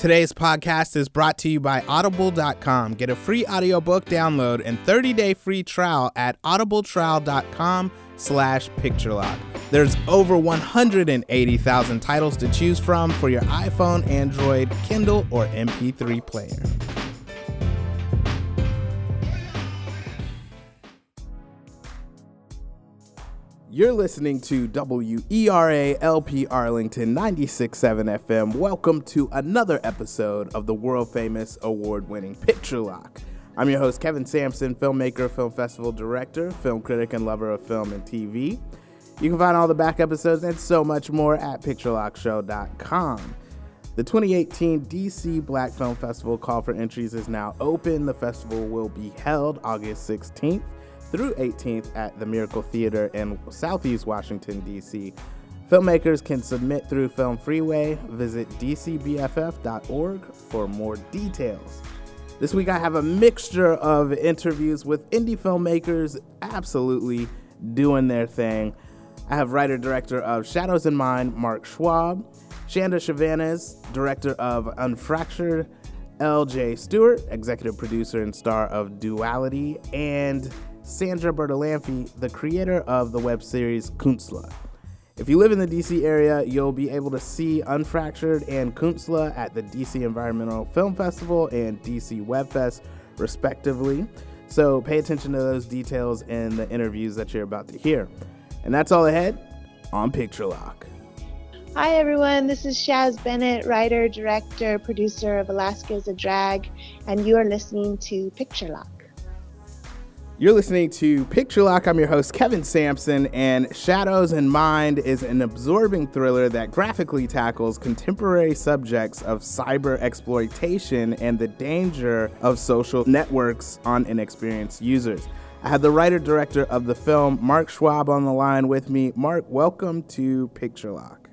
Today's podcast is brought to you by audible.com. Get a free audiobook download and 30-day free trial at audibletrial.com slash picturelock. There's over 180,000 titles to choose from for your iPhone, Android, Kindle, or MP3 player. You're listening to WERA LP Arlington 96.7 FM. Welcome to another episode of the world famous award winning Picture Lock. I'm your host, Kevin Sampson, filmmaker, film festival director, film critic, and lover of film and TV. You can find all the back episodes and so much more at picturelockshow.com. The 2018 DC Black Film Festival call for entries is now open. The festival will be held August 16th through 18th at the Miracle Theater in Southeast Washington, D.C. Filmmakers can submit through Film Freeway. Visit dcbff.org for more details. This week I have a mixture of interviews with indie filmmakers absolutely doing their thing. I have writer director of Shadows in Mind, Mark Schwab, Chanda Chevannes, director of Unfractured, L.J. Stewart, executive producer and star of Duality, and Sandra Bertolanffy, the creator of the web series Kunstler. If you live in the DC area, you'll be able to see Unfractured and Kunstler at the DC Environmental Film Festival and DC Webfest, respectively. So pay attention to those details in the interviews that you're about to hear. And that's all ahead on Picture Lock. Hi, everyone. This is Shaz Bennett, writer, director, producer of Alaska is a Drag, and you are listening to Picture Lock. You're listening to Picture Lock. I'm your host, Kevin Sampson, and Shadows in Mind is an absorbing thriller that graphically tackles contemporary subjects of cyber exploitation and the danger of social networks on inexperienced users. I have the writer director of the film, Mark Schwab, on the line with me. Mark, welcome to Picture Lock.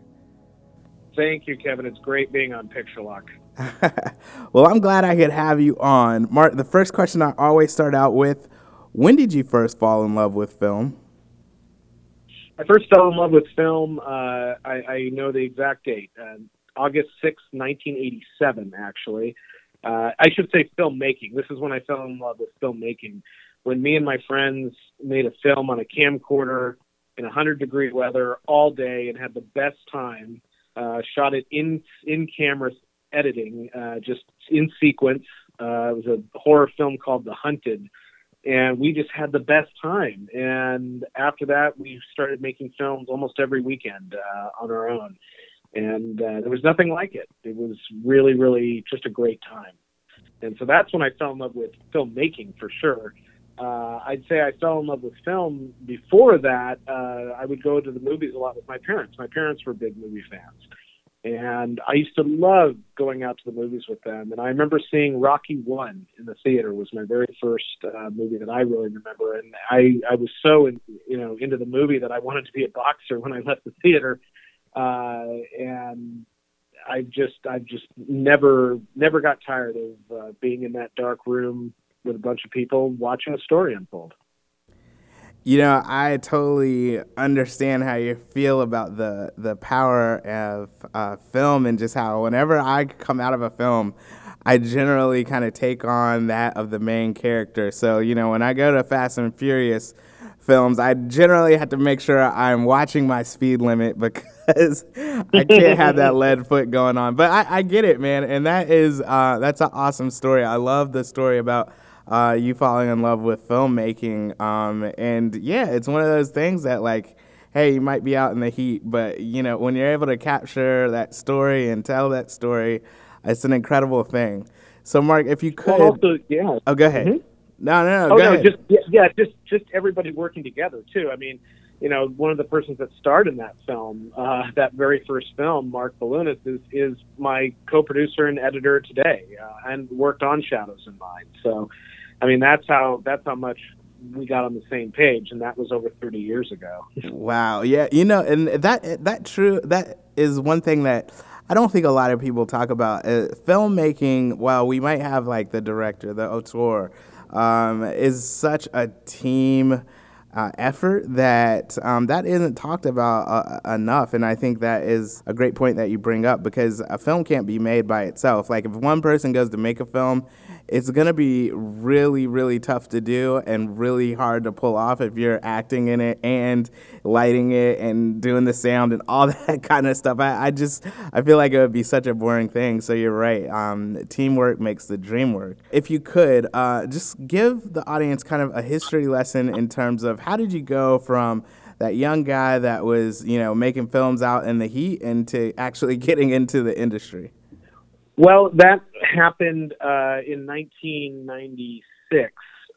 Thank you, Kevin. It's great being on Picture Lock. well, I'm glad I could have you on. Mark, the first question I always start out with when did you first fall in love with film? I first fell in love with film. Uh, I, I, know the exact date, uh, August 6, 1987, actually. Uh, I should say filmmaking. This is when I fell in love with filmmaking. When me and my friends made a film on a camcorder in 100 degree weather all day and had the best time. Uh, shot it in in camera editing, uh, just in sequence. Uh, it was a horror film called The Hunted and we just had the best time. And after that, we started making films almost every weekend uh, on our own, and uh, there was nothing like it. It was really, really just a great time. And so that's when I fell in love with filmmaking for sure. Uh, I'd say I fell in love with film before that. Uh, I would go to the movies a lot with my parents. My parents were big movie fans. And I used to love going out to the movies with them. And I remember seeing Rocky One in the theater was my very first uh, movie that I really remember. And I I was so in, you know into the movie that I wanted to be a boxer when I left the theater. Uh, and I just I just never never got tired of uh, being in that dark room with a bunch of people watching a story unfold. You know, I totally understand how you feel about the the power of uh, film and just how whenever I come out of a film, I generally kind of take on that of the main character. So you know, when I go to Fast and Furious films, I generally have to make sure I'm watching my speed limit because I can't have that lead foot going on. But I, I get it, man, and that is uh, that's an awesome story. I love the story about uh, you falling in love with filmmaking. Um, and yeah, it's one of those things that like, hey, you might be out in the heat, but you know when you're able to capture that story and tell that story, it's an incredible thing. So, Mark, if you could, well, also, yeah. Oh, go ahead. Mm-hmm. No, no, no. Oh, go no, ahead. just yeah, yeah, just just everybody working together too. I mean, you know, one of the persons that starred in that film, uh, that very first film, Mark Balunas, is is my co-producer and editor today, uh, and worked on Shadows in Mind. So, I mean, that's how that's how much we got on the same page, and that was over 30 years ago. wow. Yeah. You know, and that that true that is one thing that I don't think a lot of people talk about. Uh, filmmaking, while we might have like the director, the auteur, um, is such a team uh, effort that um, that isn't talked about uh, enough. And I think that is a great point that you bring up because a film can't be made by itself. Like if one person goes to make a film it's going to be really, really tough to do and really hard to pull off if you're acting in it and lighting it and doing the sound and all that kind of stuff. I, I just, I feel like it would be such a boring thing. So you're right. Um, teamwork makes the dream work. If you could, uh, just give the audience kind of a history lesson in terms of how did you go from that young guy that was, you know, making films out in the heat into actually getting into the industry? Well, that happened uh, in 1996.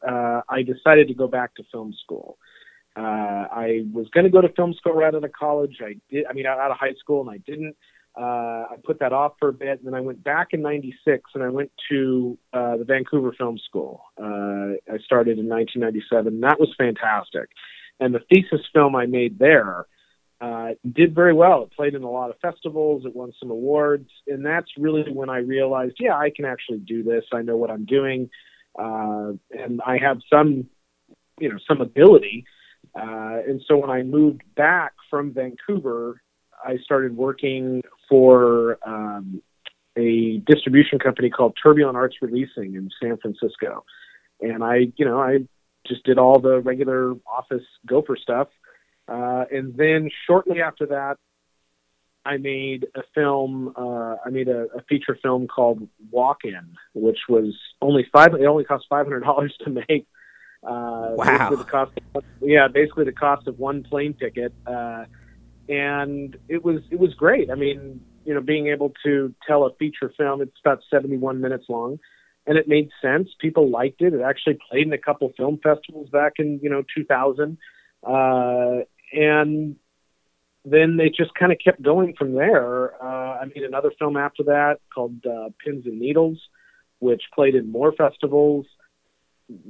Uh, I decided to go back to film school. Uh, I was going to go to film school right out of college. I did. I mean, out of high school, and I didn't. Uh, I put that off for a bit, and then I went back in '96, and I went to uh, the Vancouver Film School. Uh, I started in 1997. And that was fantastic, and the thesis film I made there uh, did very well. It played in a lot of festivals. It won some awards, and that's really when I realized, yeah, I can actually do this. I know what I'm doing, uh, and I have some, you know, some ability. Uh, and so when I moved back from Vancouver, I started working for um, a distribution company called Turbulent Arts Releasing in San Francisco, and I, you know, I just did all the regular office gopher stuff uh, and then shortly after that, I made a film. Uh, I made a, a feature film called Walk In, which was only five. It only cost five hundred dollars to make. Uh, wow. The cost, of, yeah, basically the cost of one plane ticket, uh, and it was it was great. I mean, you know, being able to tell a feature film. It's about seventy one minutes long, and it made sense. People liked it. It actually played in a couple film festivals back in you know two thousand. Uh, and then they just kind of kept going from there. Uh, I made another film after that called uh, Pins and Needles, which played in more festivals.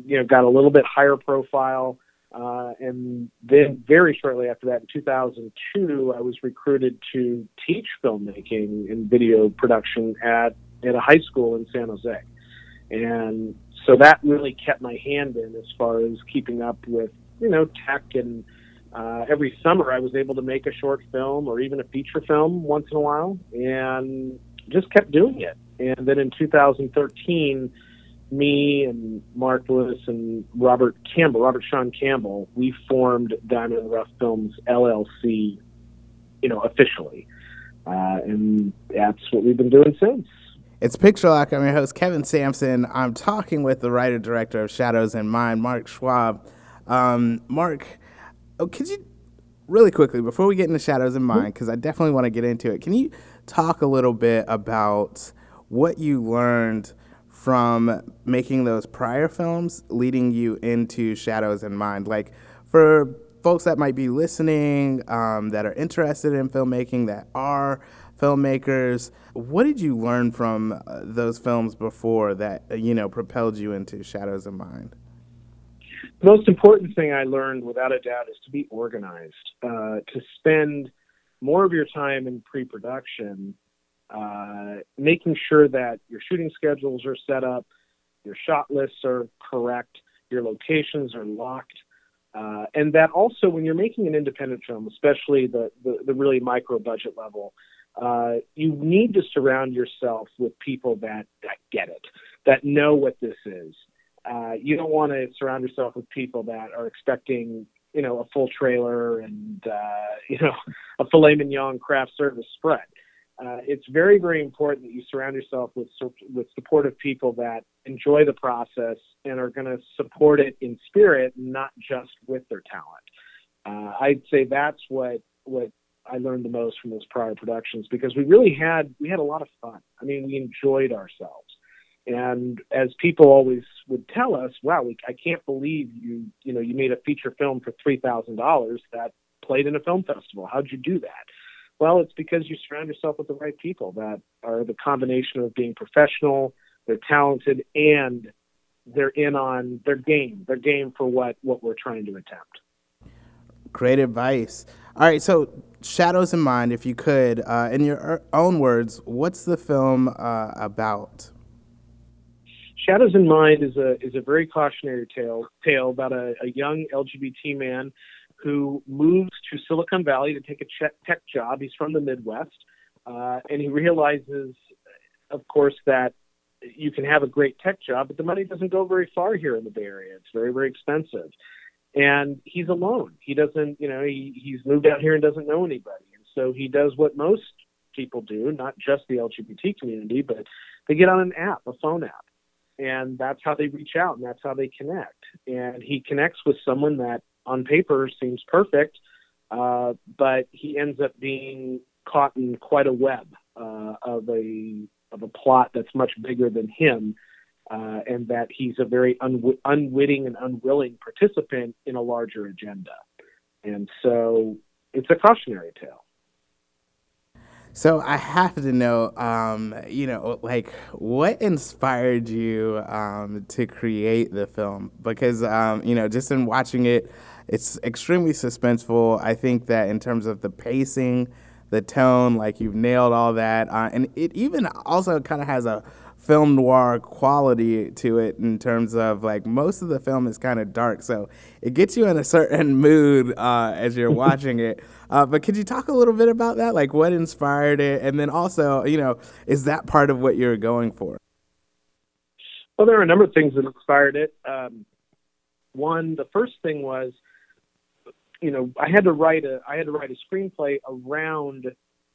You know, got a little bit higher profile. Uh, and then very shortly after that, in 2002, I was recruited to teach filmmaking and video production at at a high school in San Jose, and so that really kept my hand in as far as keeping up with you know tech and uh, every summer I was able to make a short film or even a feature film once in a while and just kept doing it. And then in 2013, me and Mark Lewis and Robert Campbell, Robert Sean Campbell, we formed Diamond and Rough Films LLC, you know, officially. Uh, and that's what we've been doing since. It's Picture Lock. I'm your host, Kevin Sampson. I'm talking with the writer director of Shadows in Mind, Mark Schwab. Um, Mark, Oh, could you really quickly before we get into Shadows in Mind, because I definitely want to get into it. Can you talk a little bit about what you learned from making those prior films, leading you into Shadows in Mind? Like for folks that might be listening, um, that are interested in filmmaking, that are filmmakers, what did you learn from uh, those films before that you know propelled you into Shadows in Mind? The most important thing I learned, without a doubt, is to be organized. Uh, to spend more of your time in pre-production, uh, making sure that your shooting schedules are set up, your shot lists are correct, your locations are locked, uh, and that also when you're making an independent film, especially the the, the really micro budget level, uh, you need to surround yourself with people that that get it, that know what this is, uh, you don't want to surround yourself with people that are expecting, you know, a full trailer and uh, you know a filet mignon craft service spread. Uh, it's very, very important that you surround yourself with with supportive people that enjoy the process and are going to support it in spirit, not just with their talent. Uh, I'd say that's what what I learned the most from those prior productions because we really had we had a lot of fun. I mean, we enjoyed ourselves. And as people always would tell us, wow, we, I can't believe you, you know, you made a feature film for three thousand dollars that played in a film festival. How'd you do that? Well, it's because you surround yourself with the right people that are the combination of being professional, they're talented, and they're in on their game, their game for what what we're trying to attempt. Great advice. All right, so Shadows in Mind, if you could, uh, in your own words, what's the film uh, about? Shadows in Mind is a is a very cautionary tale tale about a, a young LGBT man who moves to Silicon Valley to take a tech job. He's from the Midwest, uh, and he realizes, of course, that you can have a great tech job, but the money doesn't go very far here in the Bay Area. It's very very expensive, and he's alone. He doesn't, you know, he he's moved out here and doesn't know anybody, and so he does what most people do, not just the LGBT community, but they get on an app, a phone app and that's how they reach out and that's how they connect. And he connects with someone that on paper seems perfect, uh, but he ends up being caught in quite a web uh, of a of a plot that's much bigger than him, uh, and that he's a very unw- unwitting and unwilling participant in a larger agenda. And so it's a cautionary tale. So I have to know, um, you know, like what inspired you um, to create the film? Because um, you know, just in watching it, it's extremely suspenseful. I think that in terms of the pacing, the tone, like you've nailed all that, uh, and it even also kind of has a film noir quality to it in terms of like most of the film is kind of dark, so it gets you in a certain mood uh, as you're watching it. Uh, but could you talk a little bit about that? Like what inspired it? And then also, you know, is that part of what you're going for? Well, there are a number of things that inspired it. Um, one, the first thing was, you know, I had to write a I had to write a screenplay around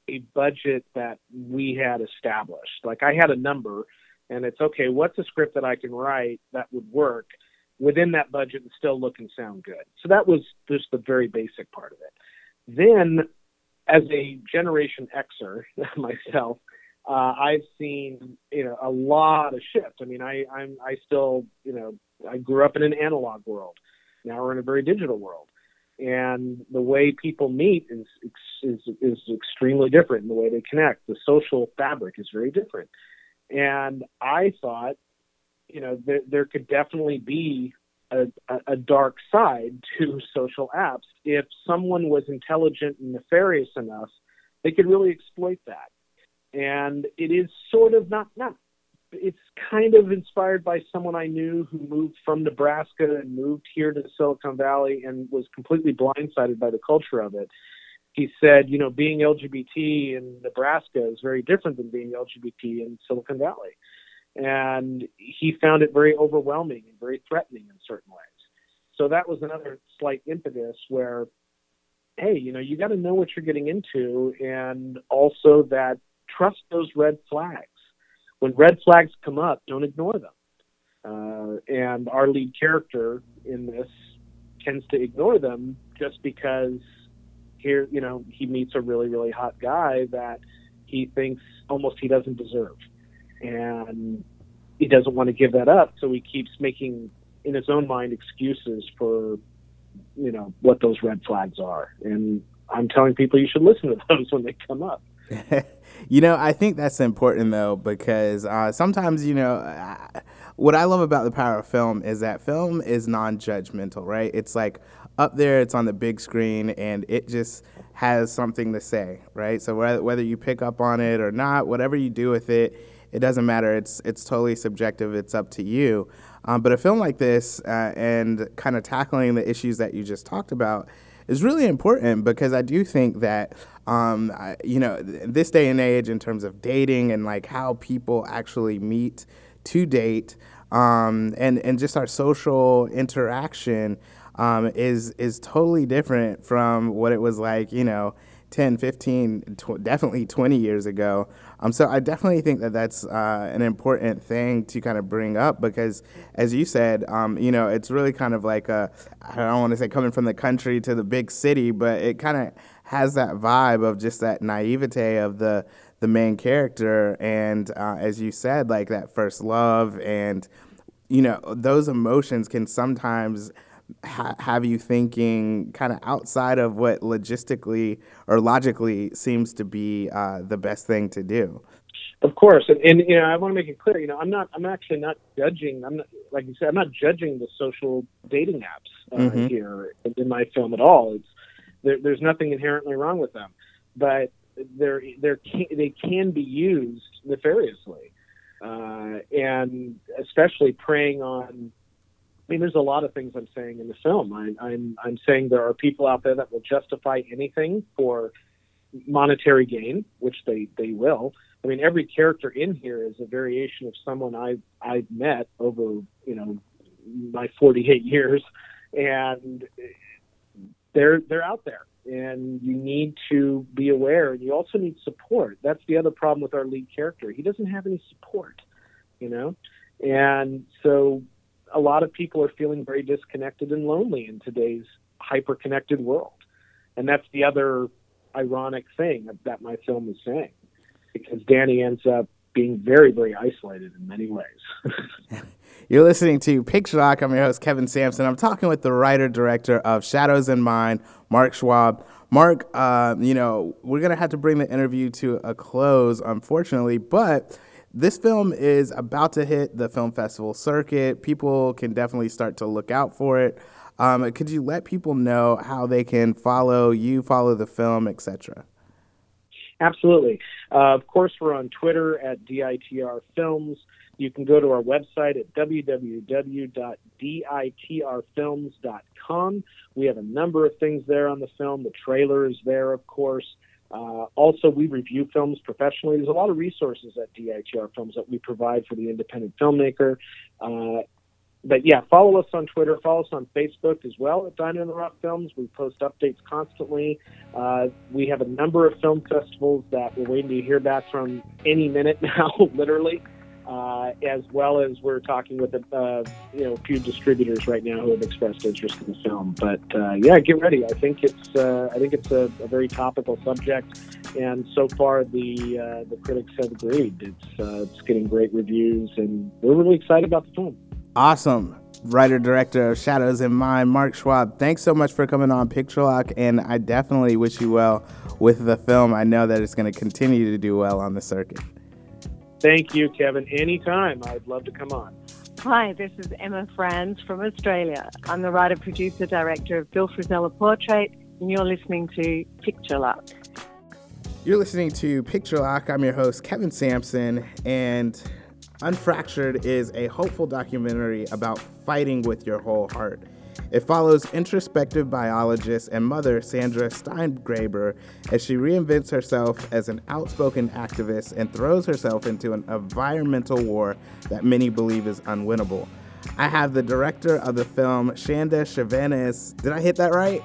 a budget that we had established. Like I had a number, and it's okay. What's a script that I can write that would work within that budget and still look and sound good? So that was just the very basic part of it. Then, as a Generation Xer myself, uh, I've seen you know a lot of shifts. I mean, I I'm I still you know I grew up in an analog world. Now we're in a very digital world, and the way people meet is is is extremely different. The way they connect, the social fabric is very different. And I thought, you know, there, there could definitely be a, a, dark side to social apps. If someone was intelligent and nefarious enough, they could really exploit that. And it is sort of not not it's kind of inspired by someone I knew who moved from Nebraska and moved here to Silicon Valley and was completely blindsided by the culture of it. He said, you know, being LGBT in Nebraska is very different than being LGBT in Silicon Valley and he found it very overwhelming and very threatening in certain ways. So that was another slight impetus where, hey, you know, you got to know what you're getting into, and also that trust those red flags. When red flags come up, don't ignore them. Uh, and our lead character in this tends to ignore them just because here, you know, he meets a really, really hot guy that he thinks almost he doesn't deserve. And he doesn't want to give that up, so he keeps making in his own mind excuses for you know what those red flags are. And i'm telling people you should listen to those when they come up you know i think that's important though because uh, sometimes you know what i love about the power of film is that film is non-judgmental right it's like up there it's on the big screen and it just has something to say right so whether, whether you pick up on it or not whatever you do with it it doesn't matter. It's it's totally subjective. It's up to you. Um, but a film like this uh, and kind of tackling the issues that you just talked about is really important because I do think that um, I, you know this day and age in terms of dating and like how people actually meet to date um, and and just our social interaction um, is is totally different from what it was like you know 10 15 tw- definitely 20 years ago. Um, so I definitely think that that's uh, an important thing to kind of bring up because, as you said, um, you know, it's really kind of like a, I don't want to say coming from the country to the big city, but it kind of has that vibe of just that naivete of the the main character, and uh, as you said, like that first love, and you know, those emotions can sometimes ha- have you thinking kind of outside of what logistically or logically seems to be uh, the best thing to do. Of course, and, and you know, I want to make it clear. You know, I'm not. I'm actually not judging. I'm not, like you said. I'm not judging the social dating apps uh, mm-hmm. here in my film at all. It's there, there's nothing inherently wrong with them, but they're, they're they can be used nefariously. Uh, and especially preying on. I mean, there's a lot of things I'm saying in the film. I, I'm I'm saying there are people out there that will justify anything for monetary gain, which they they will. I mean, every character in here is a variation of someone I've I've met over you know my 48 years, and they're they're out there, and you need to be aware. And you also need support. That's the other problem with our lead character. He doesn't have any support, you know, and so a lot of people are feeling very disconnected and lonely in today's hyper-connected world, and that's the other ironic thing that my film is saying, because Danny ends up being very, very isolated in many ways. You're listening to Picture Lock. I'm your host, Kevin Sampson. I'm talking with the writer director of Shadows in Mind, Mark Schwab. Mark, uh, you know, we're going to have to bring the interview to a close, unfortunately, but this film is about to hit the film festival circuit. People can definitely start to look out for it. Um, could you let people know how they can follow you, follow the film, etc.? Absolutely. Uh, of course, we're on Twitter at DITR Films. You can go to our website at www.ditrfilms.com. We have a number of things there on the film. The trailer is there, of course. Uh, also, we review films professionally. There's a lot of resources at DITR Films that we provide for the independent filmmaker. Uh, but yeah, follow us on Twitter. Follow us on Facebook as well at Diamond in the Rough Films. We post updates constantly. Uh, we have a number of film festivals that we're waiting to hear back from any minute now, literally. Uh, as well as we're talking with a uh, you know a few distributors right now who have expressed interest in the film. But uh, yeah, get ready. I think it's uh, I think it's a, a, very topical subject, and so far the uh, the critics have agreed. It's uh, it's getting great reviews, and we're really excited about the film. Awesome. Writer director of Shadows in Mind, Mark Schwab. Thanks so much for coming on Picture Lock, and I definitely wish you well with the film. I know that it's going to continue to do well on the circuit. Thank you, Kevin. Anytime. I'd love to come on. Hi, this is Emma Franz from Australia. I'm the writer, producer, director of Bill Frisell Portrait, and you're listening to Picture Lock. You're listening to Picture Lock. I'm your host, Kevin Sampson, and Unfractured is a hopeful documentary about fighting with your whole heart. It follows introspective biologist and mother Sandra Steingraber as she reinvents herself as an outspoken activist and throws herself into an environmental war that many believe is unwinnable. I have the director of the film, Chanda Chevannes. Did I hit that right?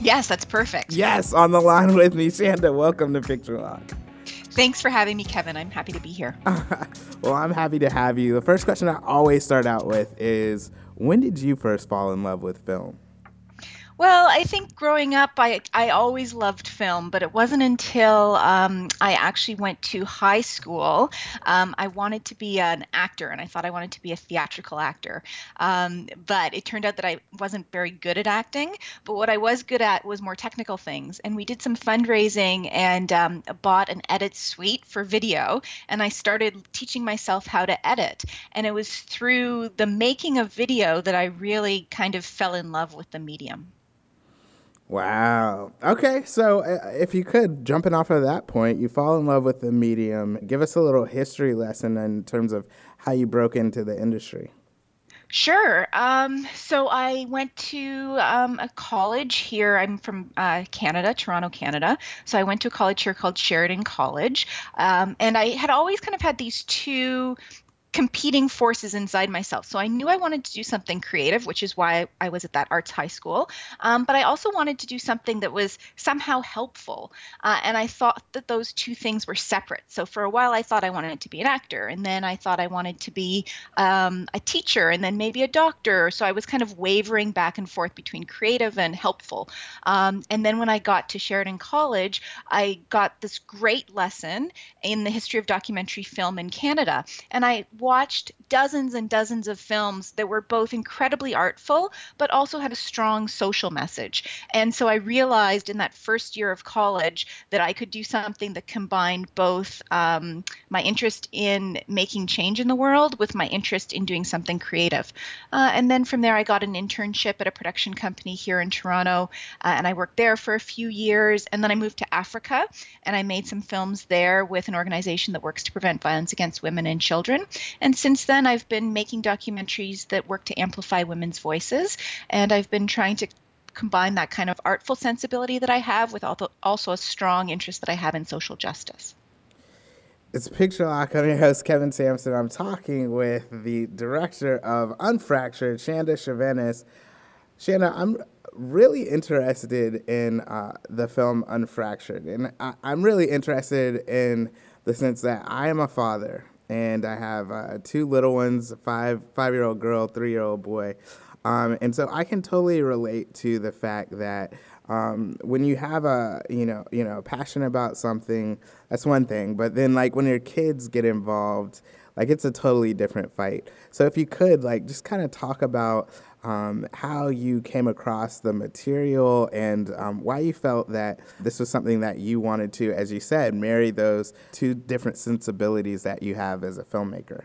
Yes, that's perfect. Yes, on the line with me. Chanda, welcome to Picture Lock. Thanks for having me, Kevin. I'm happy to be here. well, I'm happy to have you. The first question I always start out with is when did you first fall in love with film? Well, I think growing up, I, I always loved film, but it wasn't until um, I actually went to high school. Um, I wanted to be an actor, and I thought I wanted to be a theatrical actor. Um, but it turned out that I wasn't very good at acting. But what I was good at was more technical things. And we did some fundraising and um, bought an edit suite for video, and I started teaching myself how to edit. And it was through the making of video that I really kind of fell in love with the medium. Wow. Okay, so uh, if you could, jumping off of that point, you fall in love with the medium. Give us a little history lesson in terms of how you broke into the industry. Sure. Um, so I went to um, a college here. I'm from uh, Canada, Toronto, Canada. So I went to a college here called Sheridan College. Um, and I had always kind of had these two competing forces inside myself. So I knew I wanted to do something creative, which is why I was at that arts high school. Um, but I also wanted to do something that was somehow helpful. Uh, and I thought that those two things were separate. So for a while, I thought I wanted to be an actor. And then I thought I wanted to be um, a teacher and then maybe a doctor. So I was kind of wavering back and forth between creative and helpful. Um, and then when I got to Sheridan College, I got this great lesson in the history of documentary film in Canada. And I watched dozens and dozens of films that were both incredibly artful, but also had a strong social message. And so I realized in that first year of college that I could do something that combined both um, my interest in making change in the world with my interest in doing something creative. Uh, and then from there, I got an internship at a production company here in Toronto, uh, and I worked there for a few years. And then I moved to Africa, and I made some films there with an organization that works to prevent violence against women and children. And since then, I've been making documentaries that work to amplify women's voices, and I've been trying to combine that kind of artful sensibility that I have with also a strong interest that I have in social justice. It's Picture Lock. I'm your host, Kevin Sampson. I'm talking with the director of Unfractured, Chanda Chevannes. Chanda, I'm really interested in uh, the film Unfractured. And I, am really interested in the sense that I am a father and I have uh, two little ones, five five year old girl, three year old boy. Um, and so I can totally relate to the fact that um, when you have a you know you know passion about something, that's one thing. But then like when your kids get involved, like it's a totally different fight. So if you could like just kind of talk about um, how you came across the material and um, why you felt that this was something that you wanted to, as you said, marry those two different sensibilities that you have as a filmmaker.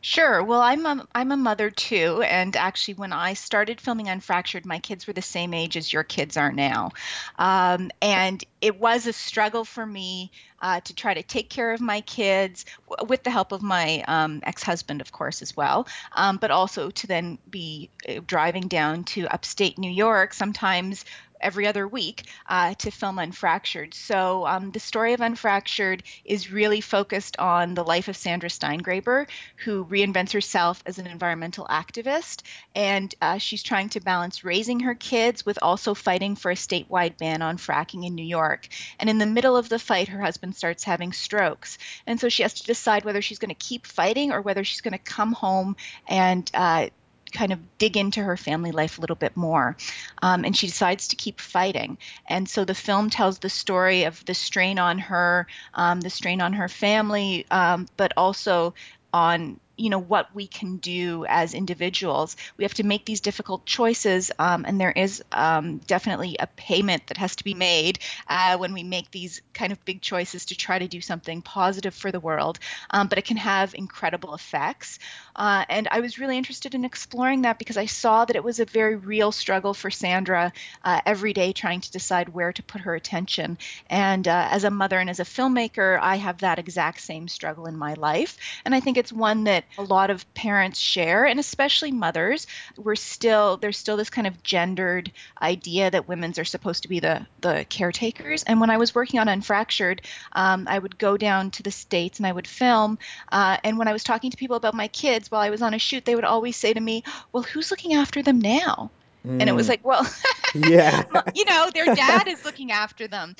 Sure. Well, I'm a, I'm a mother too, and actually, when I started filming Unfractured, my kids were the same age as your kids are now, um, and it was a struggle for me uh, to try to take care of my kids w- with the help of my um, ex-husband, of course, as well, um, but also to then be uh, driving down to upstate New York sometimes every other week uh, to film Unfractured. So um, the story of Unfractured is really focused on the life of Sandra Steingraber, who reinvents herself as an environmental activist, and uh, she's trying to balance raising her kids with also fighting for a statewide ban on fracking in New York. And in the middle of the fight, her husband starts having strokes, and so she has to decide whether she's going to keep fighting or whether she's going to come home and uh, kind of dig into her family life a little bit more. Um, and she decides to keep fighting. And so the film tells the story of the strain on her, um, the strain on her family, um, but also on you know what we can do as individuals. We have to make these difficult choices um, and there is um, definitely a payment that has to be made uh, when we make these kind of big choices to try to do something positive for the world um, but it can have incredible effects. Uh, and i was really interested in exploring that because i saw that it was a very real struggle for sandra uh, every day trying to decide where to put her attention. And uh, as a mother and as a filmmaker i have that exact same struggle in my life. And i think it's one that a lot of parents share, and especially mothers. We're still there's still this kind of gendered idea that women's are supposed to be the the caretakers. And when I was working on Unfractured, um, I would go down to the states and I would film. Uh, and when I was talking to people about my kids while I was on a shoot, they would always say to me, "Well, who's looking after them now?" Mm. And it was mm. like, well, yeah, you know, their dad is looking after them.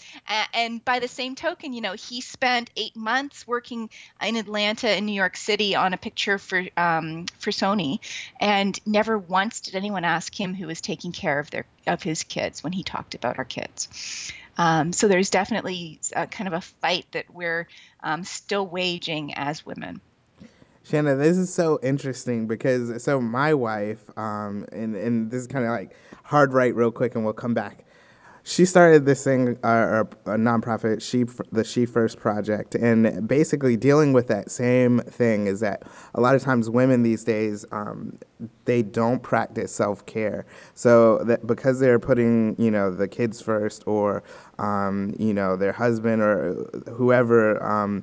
And by the same token, you know, he spent eight months working in Atlanta and New York City on a picture for um, for Sony, and never once did anyone ask him who was taking care of their of his kids when he talked about our kids. Um, so there's definitely a, kind of a fight that we're um, still waging as women. Shanna, this is so interesting because so my wife, um, and and this is kind of like hard right real quick, and we'll come back. She started this thing, uh, a nonprofit, she the She First Project, and basically dealing with that same thing is that a lot of times women these days um, they don't practice self care. So that because they're putting you know the kids first, or um, you know their husband or whoever um,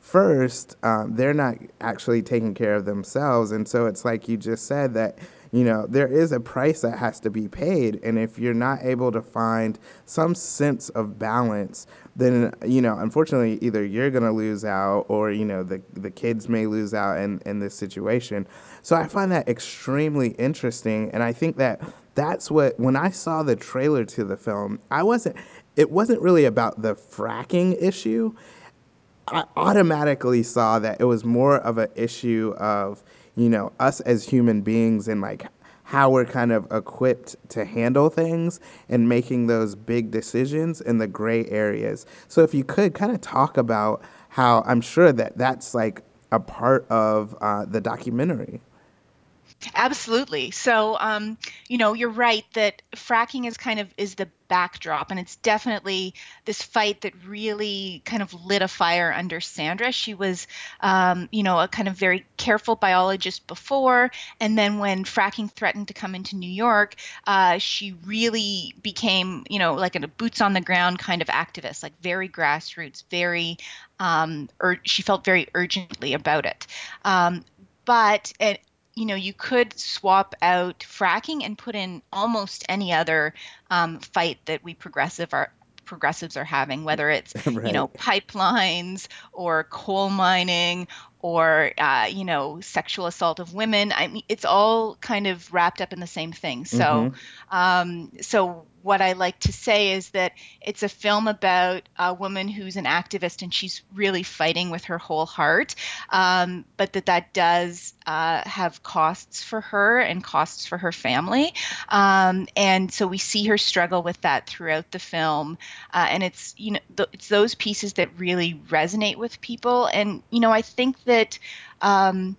first, um, they're not actually taking care of themselves. And so it's like you just said that, you know, there is a price that has to be paid. And if you're not able to find some sense of balance, then, you know, unfortunately, either you're going to lose out or, you know, the, the kids may lose out in, in this situation. So I find that extremely interesting. And I think that that's what, when I saw the trailer to the film, I wasn't, it wasn't really about the fracking issue I automatically saw that it was more of an issue of, you know, us as human beings and like how we're kind of equipped to handle things and making those big decisions in the gray areas. So if you could kind of talk about how I'm sure that that's like a part of uh, the documentary. Absolutely. So, um, you know, you're right that fracking is kind of is the backdrop, and it's definitely this fight that really kind of lit a fire under Sandra. She was, um, you know, a kind of very careful biologist before, and then when fracking threatened to come into New York, uh, she really became, you know, like a boots on the ground kind of activist, like very grassroots, very. Um, ur- she felt very urgently about it. Um, but it, you know, you could swap out fracking and put in almost any other um, fight that we progressive are progressives are having, whether it's right. you know pipelines or coal mining or uh, you know sexual assault of women. I mean, it's all kind of wrapped up in the same thing. So, mm-hmm. um, so what I like to say is that it's a film about a woman who's an activist and she's really fighting with her whole heart, um, but that that does uh, have costs for her and costs for her family. Um, and so we see her struggle with that throughout the film. Uh, and it's, you know, th- it's those pieces that really resonate with people. And, you know, I think that. Um,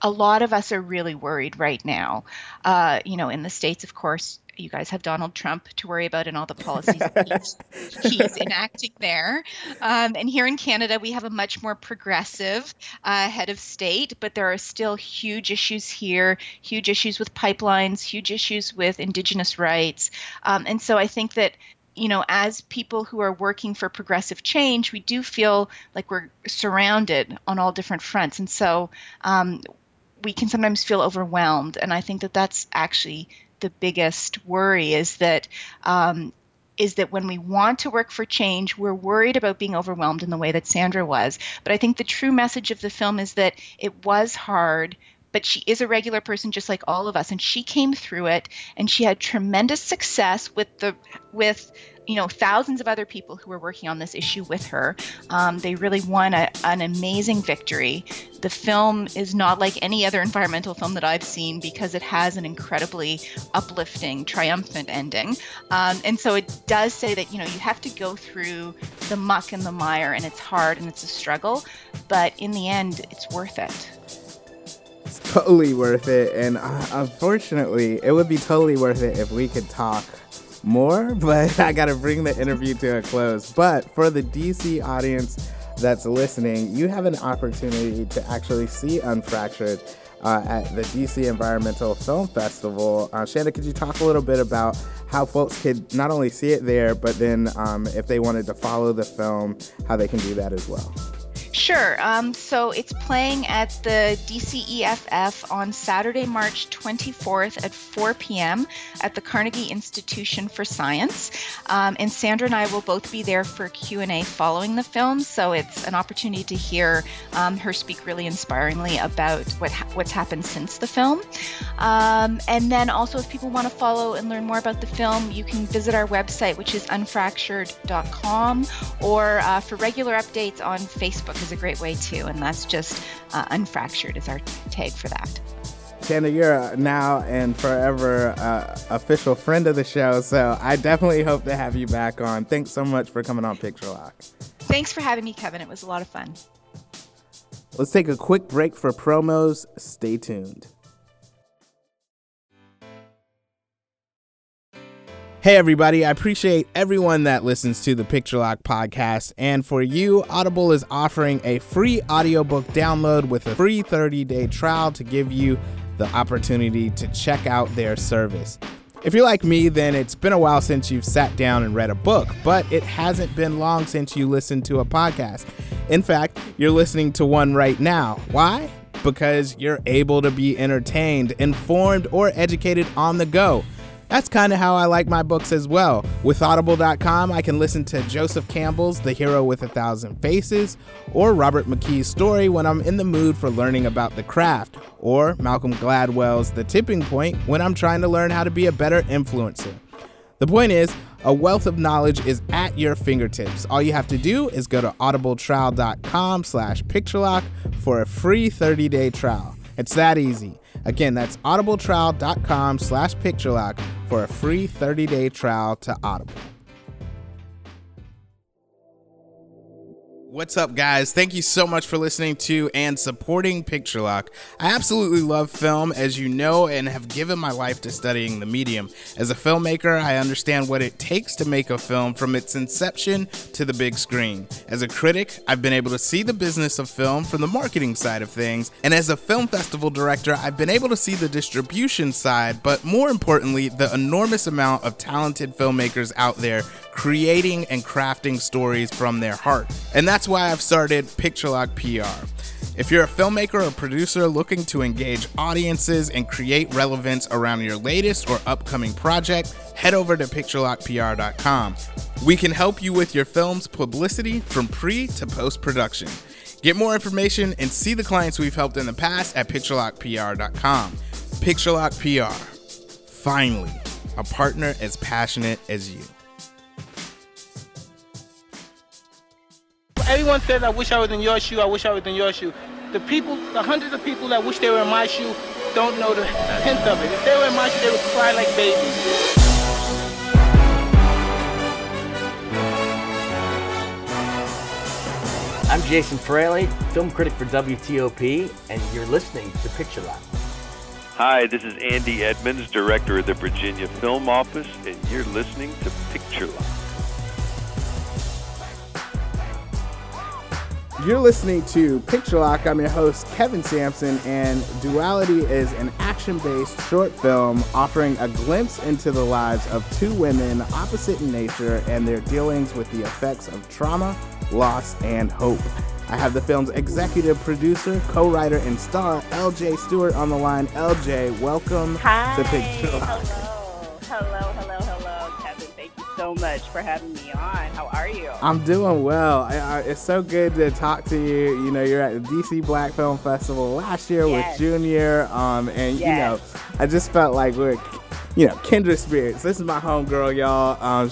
a lot of us are really worried right now. Uh, you know, in the States, of course, you guys have Donald Trump to worry about and all the policies he's, he's, enacting there. Um, and here in Canada, we have a much more progressive uh, head of state, but there are still huge issues here, huge issues with pipelines, huge issues with Indigenous rights. Um, and so I think that you know, as people who are working for progressive change, we do feel like we're surrounded on all different fronts. And so um, we can sometimes feel overwhelmed. And I think that that's actually the biggest worry is that um, is that when we want to work for change, we're worried about being overwhelmed in the way that Sandra was. But I think the true message of the film is that it was hard, but she is a regular person just like all of us, and she came through it, and she had tremendous success with the with you know thousands of other people who were working on this issue with her. Um, they really won a, an amazing victory. The film is not like any other environmental film that I've seen because it has an incredibly uplifting, triumphant ending. Um, and so it does say that you know you have to go through the muck and the mire, and it's hard and it's a struggle, but in the end, it's worth it totally worth it. And uh, unfortunately, it would be totally worth it if we could talk more, but I got to bring the interview to a close. But for the DC audience that's listening, you have an opportunity to actually see Unfractured uh, at the DC Environmental Film Festival. Uh, Chanda, could you talk a little bit about how folks could not only see it there, but then um, if they wanted to follow the film, how they can do that as well? Sure. Um, so it's playing at the DCEFF on Saturday, March 24th at 4 p.m. at the Carnegie Institution for Science. Um, and Sandra and I will both be there for Q&A following the film. So it's an opportunity to hear um, her speak really inspiringly about what ha- what's happened since the film. Um, and then also, if people want to follow and learn more about the film, you can visit our website, which is unfractured.com, or uh, for regular updates on Facebook is a great way too, and that's just uh, unfractured is our tag for that. Chanda, you're now and forever uh, official friend of the show, so I definitely hope to have you back on. Thanks so much for coming on Picture Lock. Thanks for having me, Kevin. It was a lot of fun. Let's take a quick break for promos. Stay tuned. Hey, everybody. I appreciate everyone that listens to the Picture Lock podcast. And for you, Audible is offering a free audiobook download with a free 30 day trial to give you the opportunity to check out their service. If you're like me, then it's been a while since you've sat down and read a book, but it hasn't been long since you listened to a podcast. In fact, you're listening to one right now. Why? Because you're able to be entertained, informed, or educated on the go. That's kind of how I like my books as well. With Audible.com, I can listen to Joseph Campbell's The Hero with a Thousand Faces, or Robert McKee's story when I'm in the mood for learning about the craft, or Malcolm Gladwell's The Tipping Point when I'm trying to learn how to be a better influencer. The point is, a wealth of knowledge is at your fingertips. All you have to do is go to audibletrial.com slash picturelock for a free 30-day trial. It's that easy. Again, that's audibletrial.com slash picturelock for a free 30-day trial to Audible. What's up, guys? Thank you so much for listening to and supporting Picture Lock. I absolutely love film, as you know, and have given my life to studying the medium. As a filmmaker, I understand what it takes to make a film from its inception to the big screen. As a critic, I've been able to see the business of film from the marketing side of things, and as a film festival director, I've been able to see the distribution side, but more importantly, the enormous amount of talented filmmakers out there creating and crafting stories from their heart. And that's why I've started Picture Lock PR. If you're a filmmaker or producer looking to engage audiences and create relevance around your latest or upcoming project, head over to picturelockpr.com. We can help you with your film's publicity from pre to post production. Get more information and see the clients we've helped in the past at picturelockpr.com. Picturelock PR. Finally, a partner as passionate as you. Everyone says, I wish I was in your shoe, I wish I was in your shoe. The people, the hundreds of people that wish they were in my shoe, don't know the hint of it. If they were in my shoe, they would cry like babies. I'm Jason Fraley, film critic for WTOP, and you're listening to Picture Lock. Hi, this is Andy Edmonds, director of the Virginia Film Office, and you're listening to Picture Lock. You're listening to Picture Lock. I'm your host, Kevin Sampson, and Duality is an action based short film offering a glimpse into the lives of two women opposite in nature and their dealings with the effects of trauma, loss, and hope. I have the film's executive producer, co writer, and star, LJ Stewart, on the line. LJ, welcome Hi. to Picture Lock. Hello. Hello, hello, hello, Kevin. Thank you so much for having me on. How are you? I'm doing well. I, I, it's so good to talk to you. You know, you're at the DC Black Film Festival last year Yes. with Junior, um, and you know, I just felt like we're, you know, kindred spirits. This is my homegirl, y'all. Um,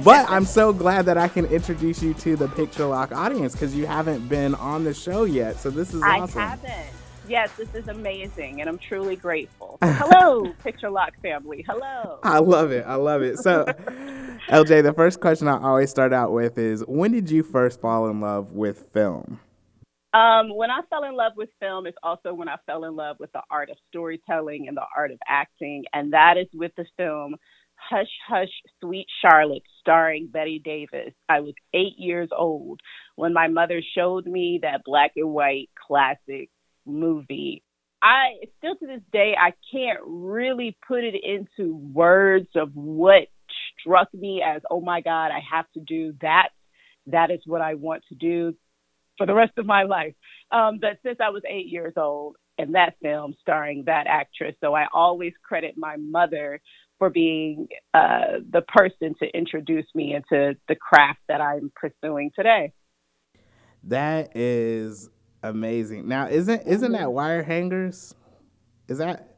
but I'm so glad that I can introduce you to the Picture Lock audience because you haven't been on the show yet. So this is I awesome. haven't. Yes, this is amazing, and I'm truly grateful. Hello, Picture Lock family. Hello. I love it. I love it. So, LJ, the first question I always start out with is when did you first fall in love with film? Um, when I fell in love with film is also when I fell in love with the art of storytelling and the art of acting, and that is with the film Hush Hush Sweet Charlotte, starring Bette Davis. I was eight years old when my mother showed me that black and white classic movie. I still to this day I can't really put it into words of what struck me as oh my god I have to do that that is what I want to do for the rest of my life. Um, but since I was eight years old, and that film starring that actress, so I always credit my mother for being uh, the person to introduce me into the craft that I'm pursuing today. That is amazing. Now, isn't isn't that wire hangers? Is that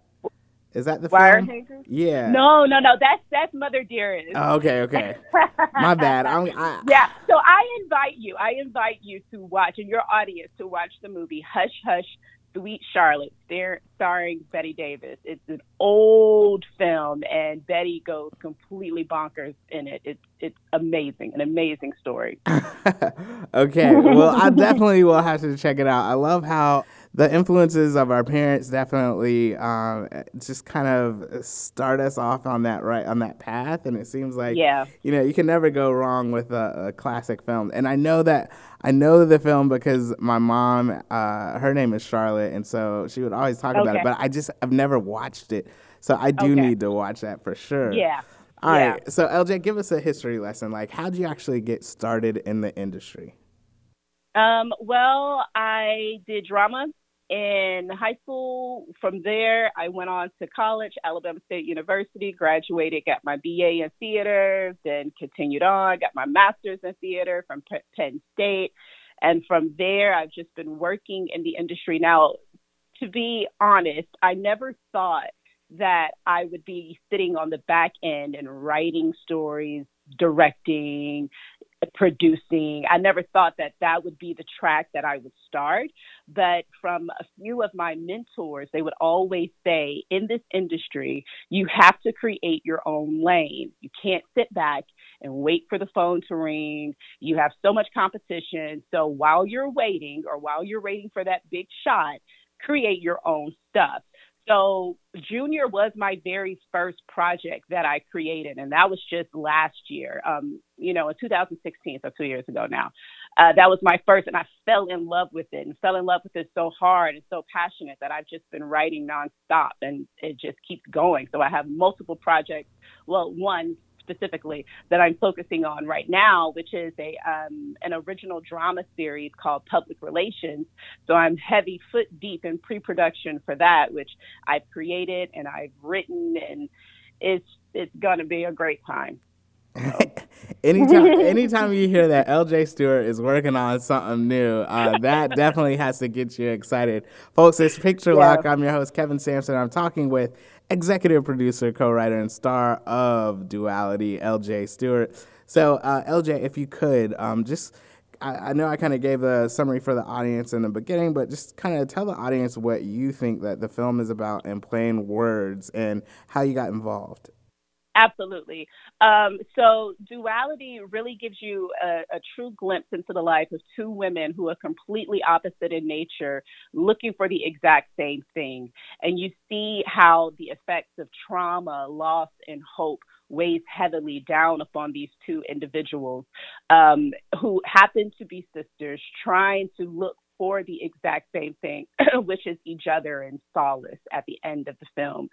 is that the Wire film? hangers? Yeah. No, no, no. That's that's Mother Dearest. Oh, okay, okay. My bad. I'm, I, yeah. So I invite you. I invite you to watch, and your audience to watch the movie Hush Hush, Sweet Charlotte, star- starring Bette Davis. It's an old film, and Betty goes completely bonkers in it. It's it's amazing, an amazing story. okay. Well, I definitely will have to check it out. I love how the influences of our parents definitely um, just kind of start us off on that right on that path, and it seems like Yeah. you know you can never go wrong with a, a classic film. And I know that I know the film because my mom, uh, her name is Charlotte, and so she would always talk about it. But I just I've never watched it, so I do Okay. need to watch that for sure. Yeah. All right. Yeah. So LJ, give us a history lesson. Like, how'd you actually get started in the industry? Um, well, I did drama in high school. From there, I went on to college, Alabama State University, graduated, got my BA in theater, then continued on, got my master's in theater from Penn State. And from there, I've just been working in the industry. Now, to be honest, I never thought that I would be sitting on the back end and writing stories, directing, producing. I never thought that that would be the track that I would start. But from a few of my mentors, they would always say, in this industry, you have to create your own lane. You can't sit back and wait for the phone to ring. You have so much competition. So while you're waiting or while you're waiting for that big shot, create your own stuff. So Junior was my very first project that I created, and that was just last year. Um, you know, in 2016, so two years ago now. Uh, that was my first, and I fell in love with it, and fell in love with it so hard and so passionate that I've just been writing nonstop, and it just keeps going. So I have multiple projects. Well, one specifically that I'm focusing on right now, which is a um, an original drama series called Public Relations. So I'm heavy foot deep in pre-production for that, which I've created and I've written, and it's it's to be a great time. anytime, anytime you hear that LJ Stewart is working on something new, uh, that definitely has to get you excited, folks. It's Picture yeah. Lock. I'm your host Kevin Sampson. I'm talking with executive producer, co-writer, and star of Duality, LJ Stewart. So, uh, LJ, if you could um, just. I, I know I kind of gave a summary for the audience in the beginning, but just kind of tell the audience what you think that the film is about in plain words and how you got involved. Absolutely. Um, so, duality really gives you a, a, true glimpse into the life of two women who are completely opposite in nature, looking for the exact same thing. And you see how the effects of trauma, loss, and hope weighs heavily down upon these two individuals um, who happen to be sisters, trying to look for the exact same thing, which is each other and solace at the end of the film.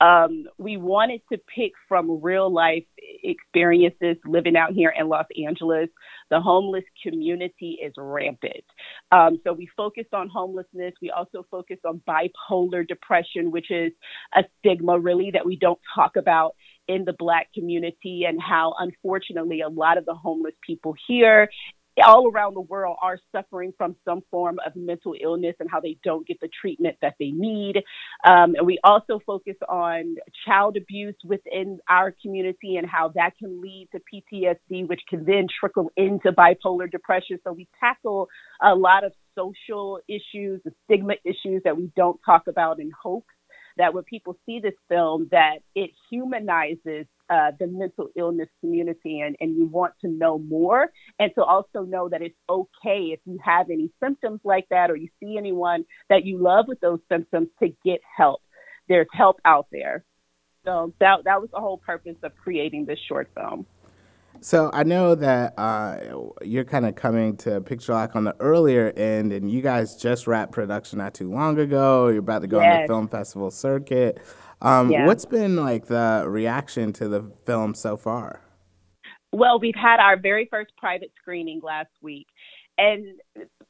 Um, we wanted to pick from real life experiences living out here in Los Angeles. The homeless community is rampant. Um, so we focused on homelessness. We also focused on bipolar depression, which is a stigma really that we don't talk about in the Black community, and how unfortunately a lot of the homeless people here all around the world are suffering from some form of mental illness and how they don't get the treatment that they need. Um, and we also focus on child abuse within our community and how that can lead to PTSD, which can then trickle into bipolar depression. So we tackle a lot of social issues and stigma issues that we don't talk about in hopes that when people see this film that it humanizes uh, the mental illness community and, and you want to know more and to also know that it's okay if you have any symptoms like that or you see anyone that you love with those symptoms to get help. There's help out there. So that that was the whole purpose of creating this short film. So I know that uh, you're kind of coming to Picture Lock on the earlier end, and you guys just wrapped production not too long ago. You're about to go yes. on the film festival circuit. Um, yeah. What's been like the reaction to the film so far? Well, we've had our very first private screening last week, and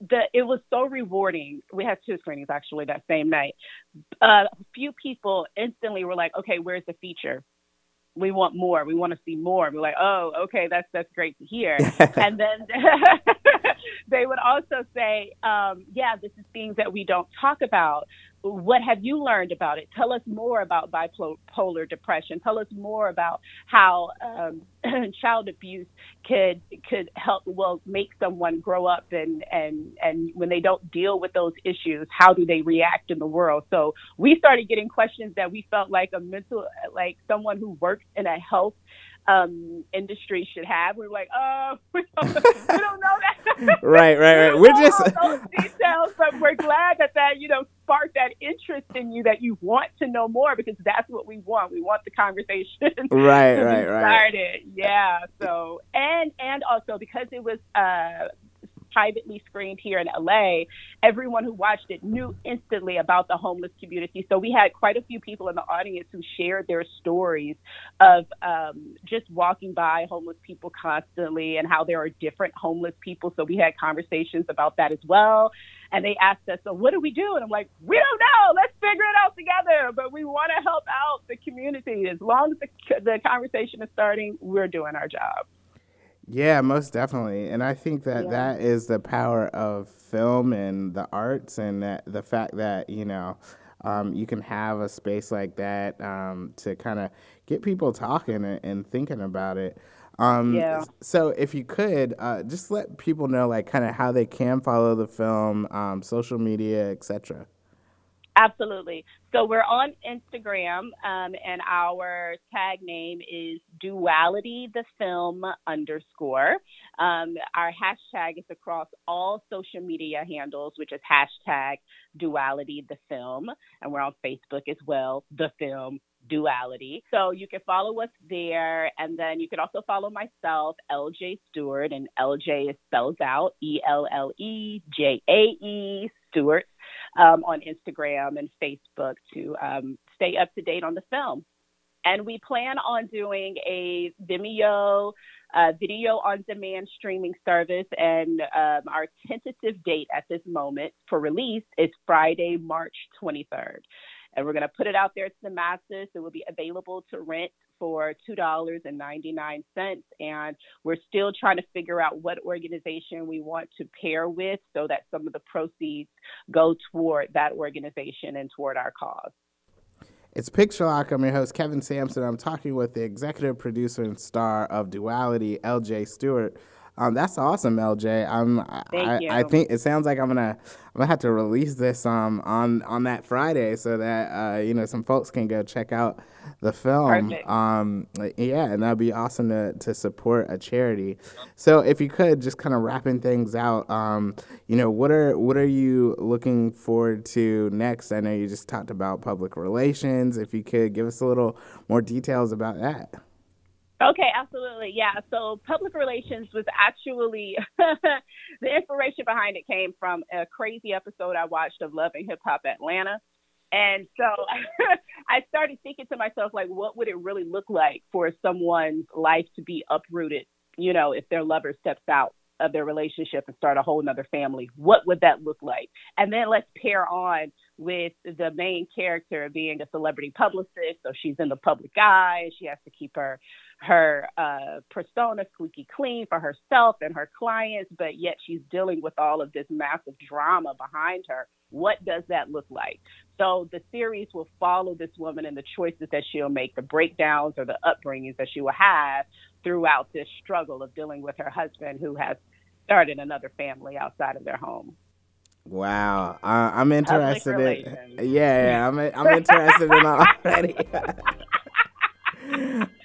the it was so rewarding. We had two screenings actually that same night. Uh, a few people instantly were like, "Okay, where's the feature?" we want more. We want to see more. We're like, oh, okay, that's that's great to hear. and then they would also say, um, yeah, this is things that we don't talk about what have you learned about it? Tell us more about bipolar depression. Tell us more about how um, child abuse could could help well make someone grow up and and and when they don't deal with those issues, how do they react in the world? So we started getting questions that we felt like a mental like someone who works in a health um, industry should have. We're like, oh, we don't, we don't know that. right, right, right. We're just those details, but we're glad that that you know sparked that interest in you that you want to know more because that's what we want. We want the conversation. Right, right, right. Started, yeah. So and and also because it was uh privately screened here in LA, everyone who watched it knew instantly about the homeless community. So we had quite a few people in the audience who shared their stories of um, just walking by homeless people constantly and how there are different homeless people. So we had conversations about that as well. And they asked us, so what do we do? And I'm like, we don't know. Let's figure it out together. But we want to help out the community. As long as the, the conversation is starting, we're doing our job. Yeah, most definitely. And I think that yeah. that is the power of film and the arts and that the fact that, you know, um, you can have a space like that um, to kind of get people talking and, and thinking about it. Um, yeah. So if you could uh, just let people know, like, kind of how they can follow the film, um, social media, etc. Absolutely. So we're on Instagram, um, and our tag name is Duality the Film underscore. Um, our hashtag is across all social media handles, which is hashtag Duality the Film, and we're on Facebook as well, The Film Duality. So you can follow us there, and then you can also follow myself, LJ Stewart, and LJ is spelled out E L L E J A E Stewart um, on Instagram and Facebook to um, stay up to date on the film. And we plan on doing a Vimeo uh, video on demand streaming service. And um, our tentative date at this moment for release is Friday, March 23rd. And we're going to put it out there to the masses. It will be available to rent for $2.99. And we're still trying to figure out what organization we want to pair with so that some of the proceeds go toward that organization and toward our cause. It's Picture Lock. I'm your host, Kevin Sampson. I'm talking with the executive producer and star of Duality, LJ Stewart. Um, that's awesome, LJ. I'm. I, I, think it sounds like I'm gonna. I'm gonna have to release this um on on that Friday so that uh you know some folks can go check out the film. Perfect. Um, yeah, and that'd be awesome to to support a charity. So if you could just kind of wrapping things out, um, you know, what are what are you looking forward to next? I know you just talked about public relations. If you could give us a little more details about that. Okay, absolutely. Yeah. So public relations was actually the inspiration behind it came from a crazy episode I watched of Love and Hip Hop Atlanta. And so I started thinking to myself, like, what would it really look like for someone's life to be uprooted, you know, if their lover steps out of their relationship and start a whole nother family? What would that look like? And then let's pair on with the main character being a celebrity publicist. So she's in the public eye. She has to keep her her uh, persona squeaky clean for herself and her clients, but yet she's dealing with all of this massive drama behind her. What does that look like? So the series will follow this woman and the choices that she'll make, the breakdowns or the upbringings that she will have throughout this struggle of dealing with her husband who has started another family outside of their home. Wow, uh, I'm interested in. Yeah, yeah, I'm I'm interested in already.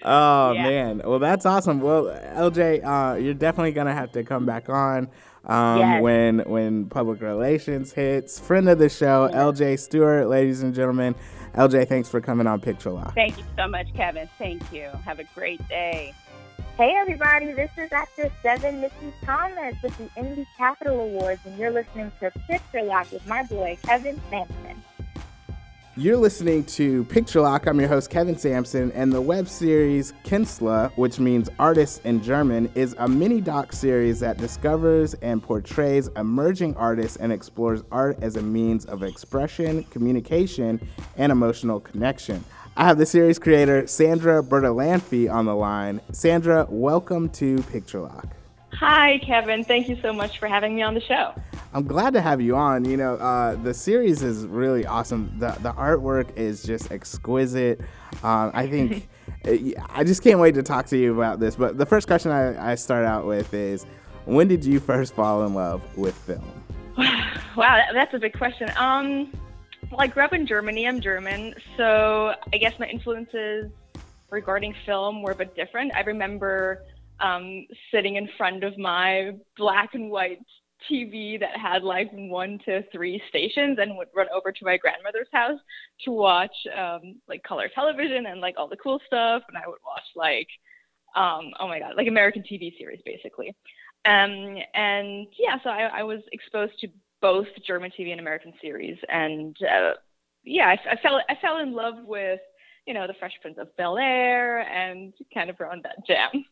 oh yeah. man, well that's awesome. Well, LJ, uh, you're definitely gonna have to come back on um, yes. when when public relations hits. Friend of the show, yes. LJ Stewart, ladies and gentlemen. LJ, thanks for coming on Picture Lock. Thank you so much, Kevin. Thank you. Have a great day. Hey everybody, this is Actor 7 Missy Thomas with the Indie Capital Awards, and you're listening to Picture Lock with my boy Kevin Sampson. You're listening to Picture Lock. I'm your host, Kevin Sampson, and the web series Künstler, which means artist in German, is a mini doc series that discovers and portrays emerging artists and explores art as a means of expression, communication, and emotional connection. I have the series creator, Sandra Bertalanffy, on the line. Sandra, welcome to Picture Lock. Hi, Kevin. Thank you so much for having me on the show. I'm glad to have you on. You know, uh, the series is really awesome. The the artwork is just exquisite. Um, I think I just can't wait to talk to you about this. But the first question I, I start out with is, when did you first fall in love with film? wow, that's a big question. Um, well, I grew up in Germany. I'm German, so I guess my influences regarding film were a bit different. I remember um, sitting in front of my black and white TV that had like one to three stations and would run over to my grandmother's house to watch um, like color television and like all the cool stuff. And I would watch like, um, oh my God, like American TV series basically. Um, and yeah, so I, I was exposed to both German TV and American series. And uh, yeah, I, I fell I fell in love with you know the Fresh Prince of Bel Air and kind of around that jam.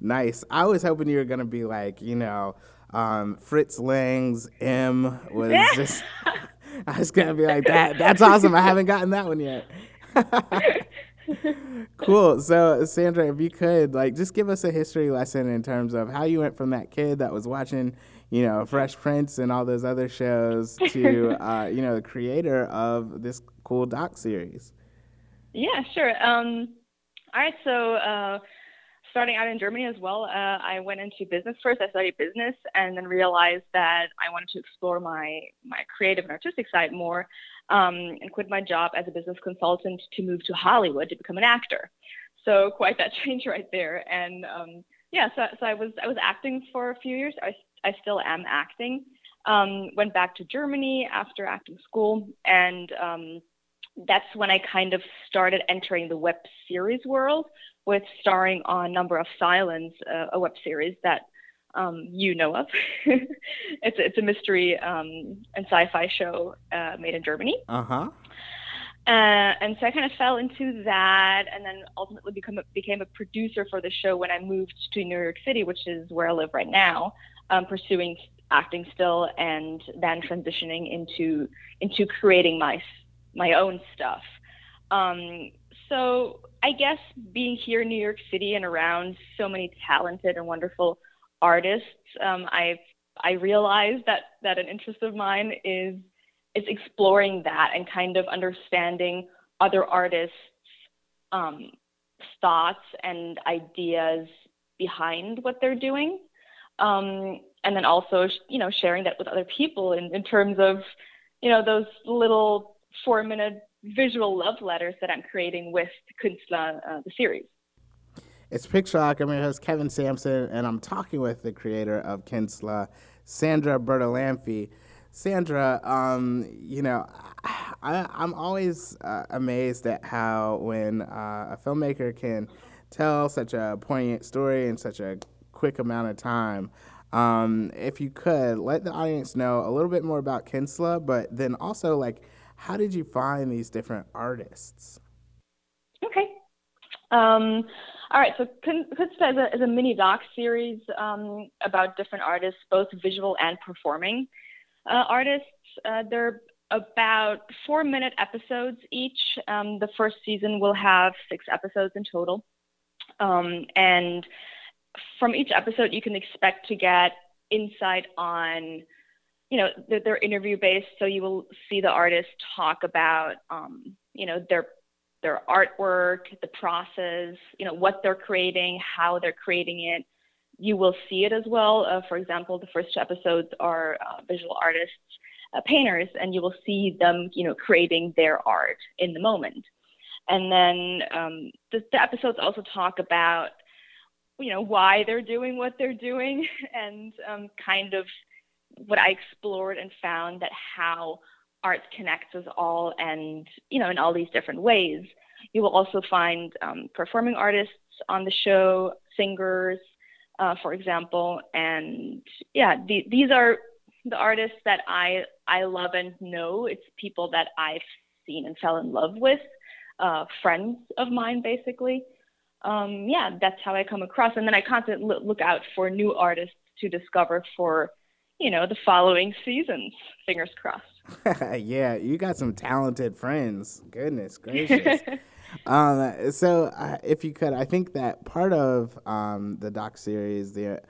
Nice. I was hoping you were gonna be like you know um, Fritz Lang's M was just. I was gonna be like that. That's awesome. I haven't gotten that one yet. cool. So, Sandra, if you could, like, just give us a history lesson in terms of how you went from that kid that was watching, you know, Fresh Prince and all those other shows to, uh, you know, the creator of this cool doc series. Yeah, sure. Um, all right. So, uh, starting out in Germany as well, uh, I went into business first. I studied business and then realized that I wanted to explore my my creative and artistic side more, um, and quit my job as a business consultant to move to Hollywood to become an actor. So quite that change right there. And um, yeah, so so I was I was acting for a few years. I I still am acting. Um, went back to Germany after acting school and um, that's when I kind of started entering the web series world, with starring on Number of Silence, uh, a web series that um, you know of. it's it's a mystery um, and sci-fi show uh, made in Germany. Uh huh. Uh, and so I kind of fell into that, and then ultimately become a, became a producer for the show when I moved to New York City, which is where I live right now, um, pursuing acting still, and then transitioning into into creating my my own stuff. Um, so I guess being here in New York City and around so many talented and wonderful artists, um, I've I realized that that an interest of mine is is exploring that and kind of understanding other artists' um, thoughts and ideas behind what they're doing, um, and then also you know sharing that with other people in, in terms of you know those little four minute visual love letters that I'm creating with Künstler, uh, the series. It's Picture Lock. I'm your host, Kevin Sampson, and I'm talking with the creator of Künstler, Sandra Bertalanffy. Sandra, um, you know, I, am always uh, amazed at how when uh, a filmmaker can tell such a poignant story in such a quick amount of time. Um, if you could let the audience know a little bit more about Künstler, but then also like how did you find these different artists? Okay. Um, all right, so Künstler is a, is a mini doc series um, about different artists, both visual and performing uh, artists. Uh, they're about four minute episodes each. Um, the first season will have six episodes in total. Um, and from each episode, you can expect to get insight on you know they're, they're interview based. So you will see the artist talk about um, you know their their artwork the process you know what they're creating how they're creating it. You will see it as well. Uh, for example the first two episodes are uh, visual artists uh, painters and you will see them you know creating their art in the moment. And then um, the, the episodes also talk about you know why they're doing what they're doing and um, kind of what I explored and found that how art connects us all and, you know, in all these different ways. You will also find um, performing artists on the show, singers, uh, for example. And yeah, the, these are the artists that I, I love and know. It's people that I've seen and fell in love with, uh, friends of mine, basically. Um, yeah, that's how I come across. And then I constantly look out for new artists to discover for you know, the following seasons. Fingers crossed. yeah, you got some talented friends. Goodness gracious. um, so, uh, if you could, I think that part of um, the doc series, the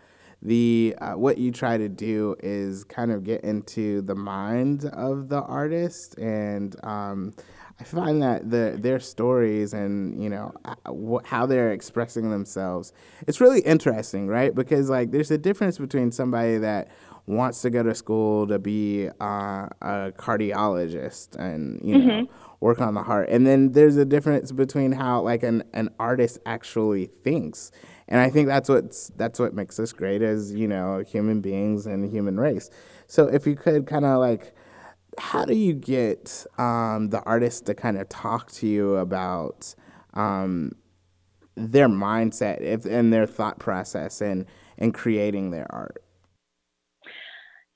the uh, what you try to do is kind of get into the mind of the artist and um, I find that the their stories and you know uh, how they're expressing themselves it's really interesting right? Because like there's a difference between somebody that wants to go to school to be uh, a cardiologist and you know mm-hmm. work on the heart. And then there's a difference between how like an, an artist actually thinks. And i think that's what's that's what makes us great as you know human beings and human race. So if you could kind of like how do you get um, the artist to kind of talk to you about um, their mindset if, and their thought process and and creating their art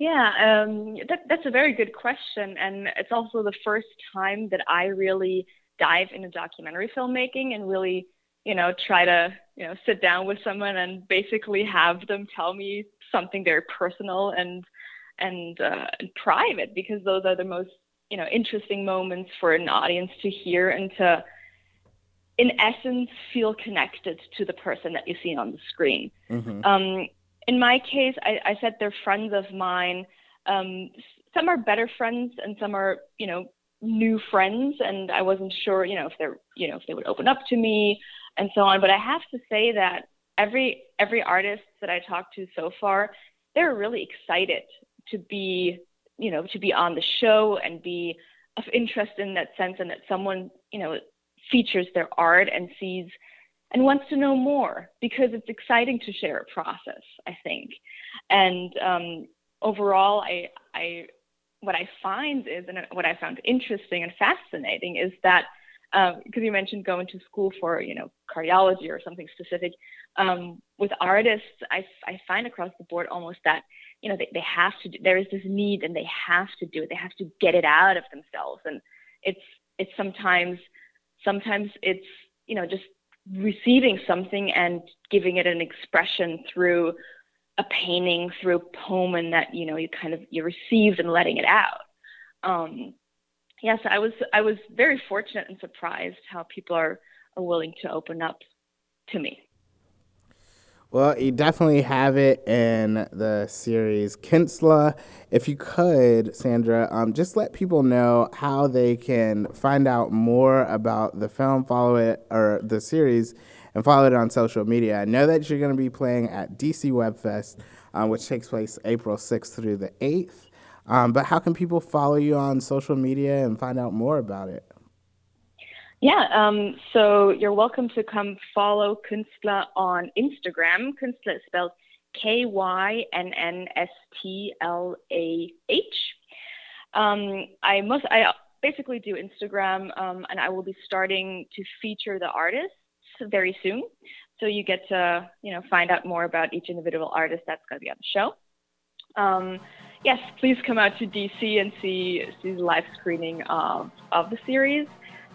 yeah, um, that, that's a very good question. And it's also the first time that I really dive into documentary filmmaking and really, you know, try to, you know, sit down with someone and basically have them tell me something very personal and and, uh, and private because those are the most, you know, interesting moments for an audience to hear and to, in essence, feel connected to the person that you see on the screen. Mm-hmm. Um, in my case, I, I said they're friends of mine. Um, some are better friends, and some are, you know, new friends. And I wasn't sure, you know, if they're, you know, if they would open up to me and so on. But I have to say that every every artist that I talked to so far, they're really excited to be, you know, to be on the show and be of interest in that sense, and that someone, you know, features their art and sees and wants to know more because it's exciting to share a process, I think. And um, overall, I, I, what I find is, and what I found interesting and fascinating is that, because um, you mentioned going to school for, you know, cardiology or something specific, um, with artists, I, I find across the board almost that, you know, they, they have to, do, there is this need and they have to do it. They have to get it out of themselves. And it's, it's sometimes sometimes it's you know just receiving something and giving it an expression through a painting through a poem and that you know you kind of you received and letting it out um yes i was i was very fortunate and surprised how people are, are willing to open up to me well, you definitely have it in the series Künstler. If you could, Sandra, um, just let people know how they can find out more about the film, follow it, or the series, and follow it on social media. I know that you're going to be playing at DC Web Fest, um, which takes place April 6th through the 8th. Um, but how can people follow you on social media and find out more about it? Yeah, um, so you're welcome to come follow Künstler on Instagram. Künstler is spelled K Y N N S T L A H. Um, I I basically do Instagram, um, and I will be starting to feature the artists very soon. So you get to you know find out more about each individual artist that's going to be on the show. Um, yes, please come out to DC and see see the live screening of of the series.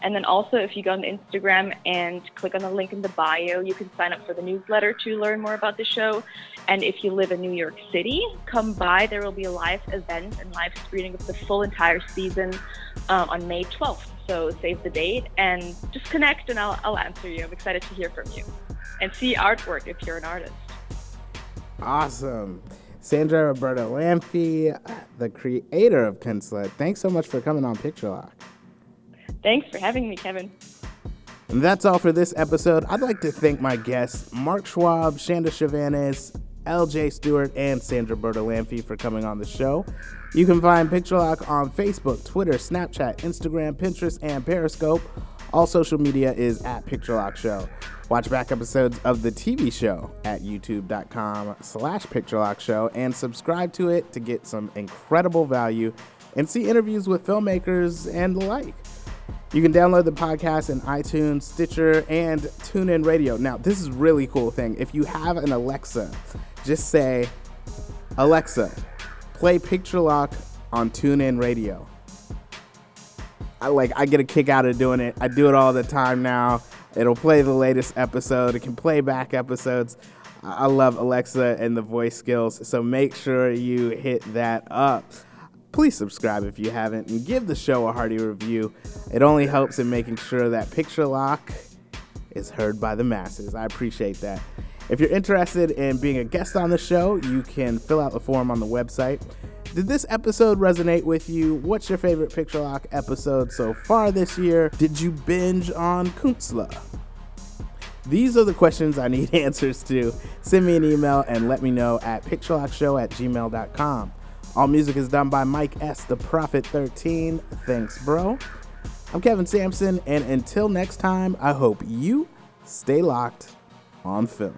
And then also, if you go on Instagram and click on the link in the bio, you can sign up for the newsletter to learn more about the show. And if you live in New York City, come by. There will be a live event and live screening of the full entire season uh, on May 12th. So save the date and just connect, and I'll, I'll answer you. I'm excited to hear from you and see artwork if you're an artist. Awesome. Sandra Roberta Lamphey, the creator of Künstler, thanks so much for coming on Picture Lock. Thanks for having me, Kevin. And that's all for this episode. I'd like to thank my guests, Mark Schwab, Chanda Chevannes, LJ Stewart, and Sandra Bertalanffy for coming on the show. You can find Picture Lock on Facebook, Twitter, Snapchat, Instagram, Pinterest, and Periscope. All social media is at Picture Lock Show. Watch back episodes of the TV show at youtube.com slash Picture Lock Show and subscribe to it to get some incredible value and see interviews with filmmakers and the like. You can download the podcast in iTunes, Stitcher, and TuneIn Radio. Now, this is really cool thing. If you have an Alexa, just say, Alexa, play Picture Lock on TuneIn Radio. I like I get a kick out of doing it. I do it all the time now. It'll play the latest episode. It can play back episodes. I love Alexa and the voice skills, so make sure you hit that up. Please subscribe if you haven't and give the show a hearty review. It only helps in making sure that Picture Lock is heard by the masses. I appreciate that. If you're interested in being a guest on the show, you can fill out the form on the website. Did this episode resonate with you? What's your favorite Picture Lock episode so far this year? Did you binge on Künstler? These are the questions I need answers to. Send me an email and let me know at picturelockshow at gmail.com. All music is done by Mike S. The Prophet 13. Thanks, bro. I'm Kevin Sampson, and until next time, I hope you stay locked on film.